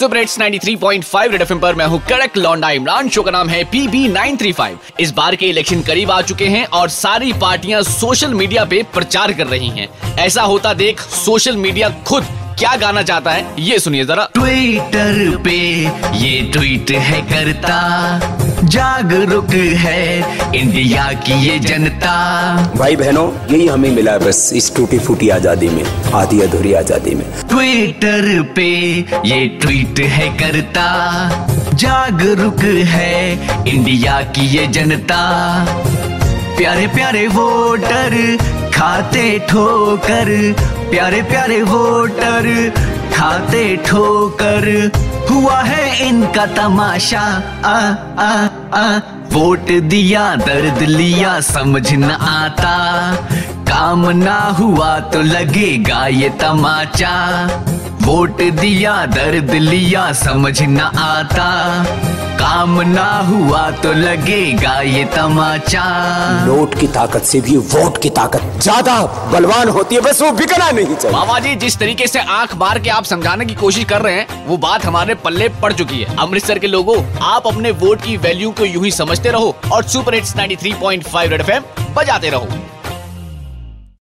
Super एट्स 93.5 red FM पर मैं हूँ कड़क लौंडा इमरान। शो का नाम है पीबी 935 इस बार के इलेक्शन करीब आ चुके हैं और सारी पार्टियाँ सोशल मीडिया पे प्रचार कर रही हैं। ऐसा होता देख सोशल मीडिया खुद क्या गाना चाहता है? ये सुनिए जरा। ट्विटर पे ये ट्वीट है करता। जागरूक है इंडिया की ये जनता। भाई बहनों यही हमें मिला है बस इस टूटी फूटी आज़ादी में आधी अधूरी आज़ादी में। ट्विटर पे ये ट्वीट है करता। जागरूक है इंडिया की ये जनता। प्यारे प्यारे वोटर खाते ठोकर, प्यारे प्यारे वोटर, खाते ठोकर। हुआ है इनका तमाशा, आ आ आ। वोट दिया, दर्द लिया, समझ न आता। काम ना हुआ तो लगेगा ये तमाचा। वोट दिया दर्द लिया समझ न आता। काम ना हुआ तो लगेगा ये तमाचा। नोट की ताकत से भी वोट की ताकत ज़्यादा बलवान होती है बस वो बिकना नहीं चाहिए। मामा जी जिस तरीके से आँख मार के आप समझाने की कोशिश कर रहे हैं वो बात हमारे पल्ले पड़ चुकी है। अमृतसर के लोगों आप अपने वोट की वैल्यू को यूँ ही समझते रहो और सुपर हिट्स 93.5 रेड एफएम बजाते रहो।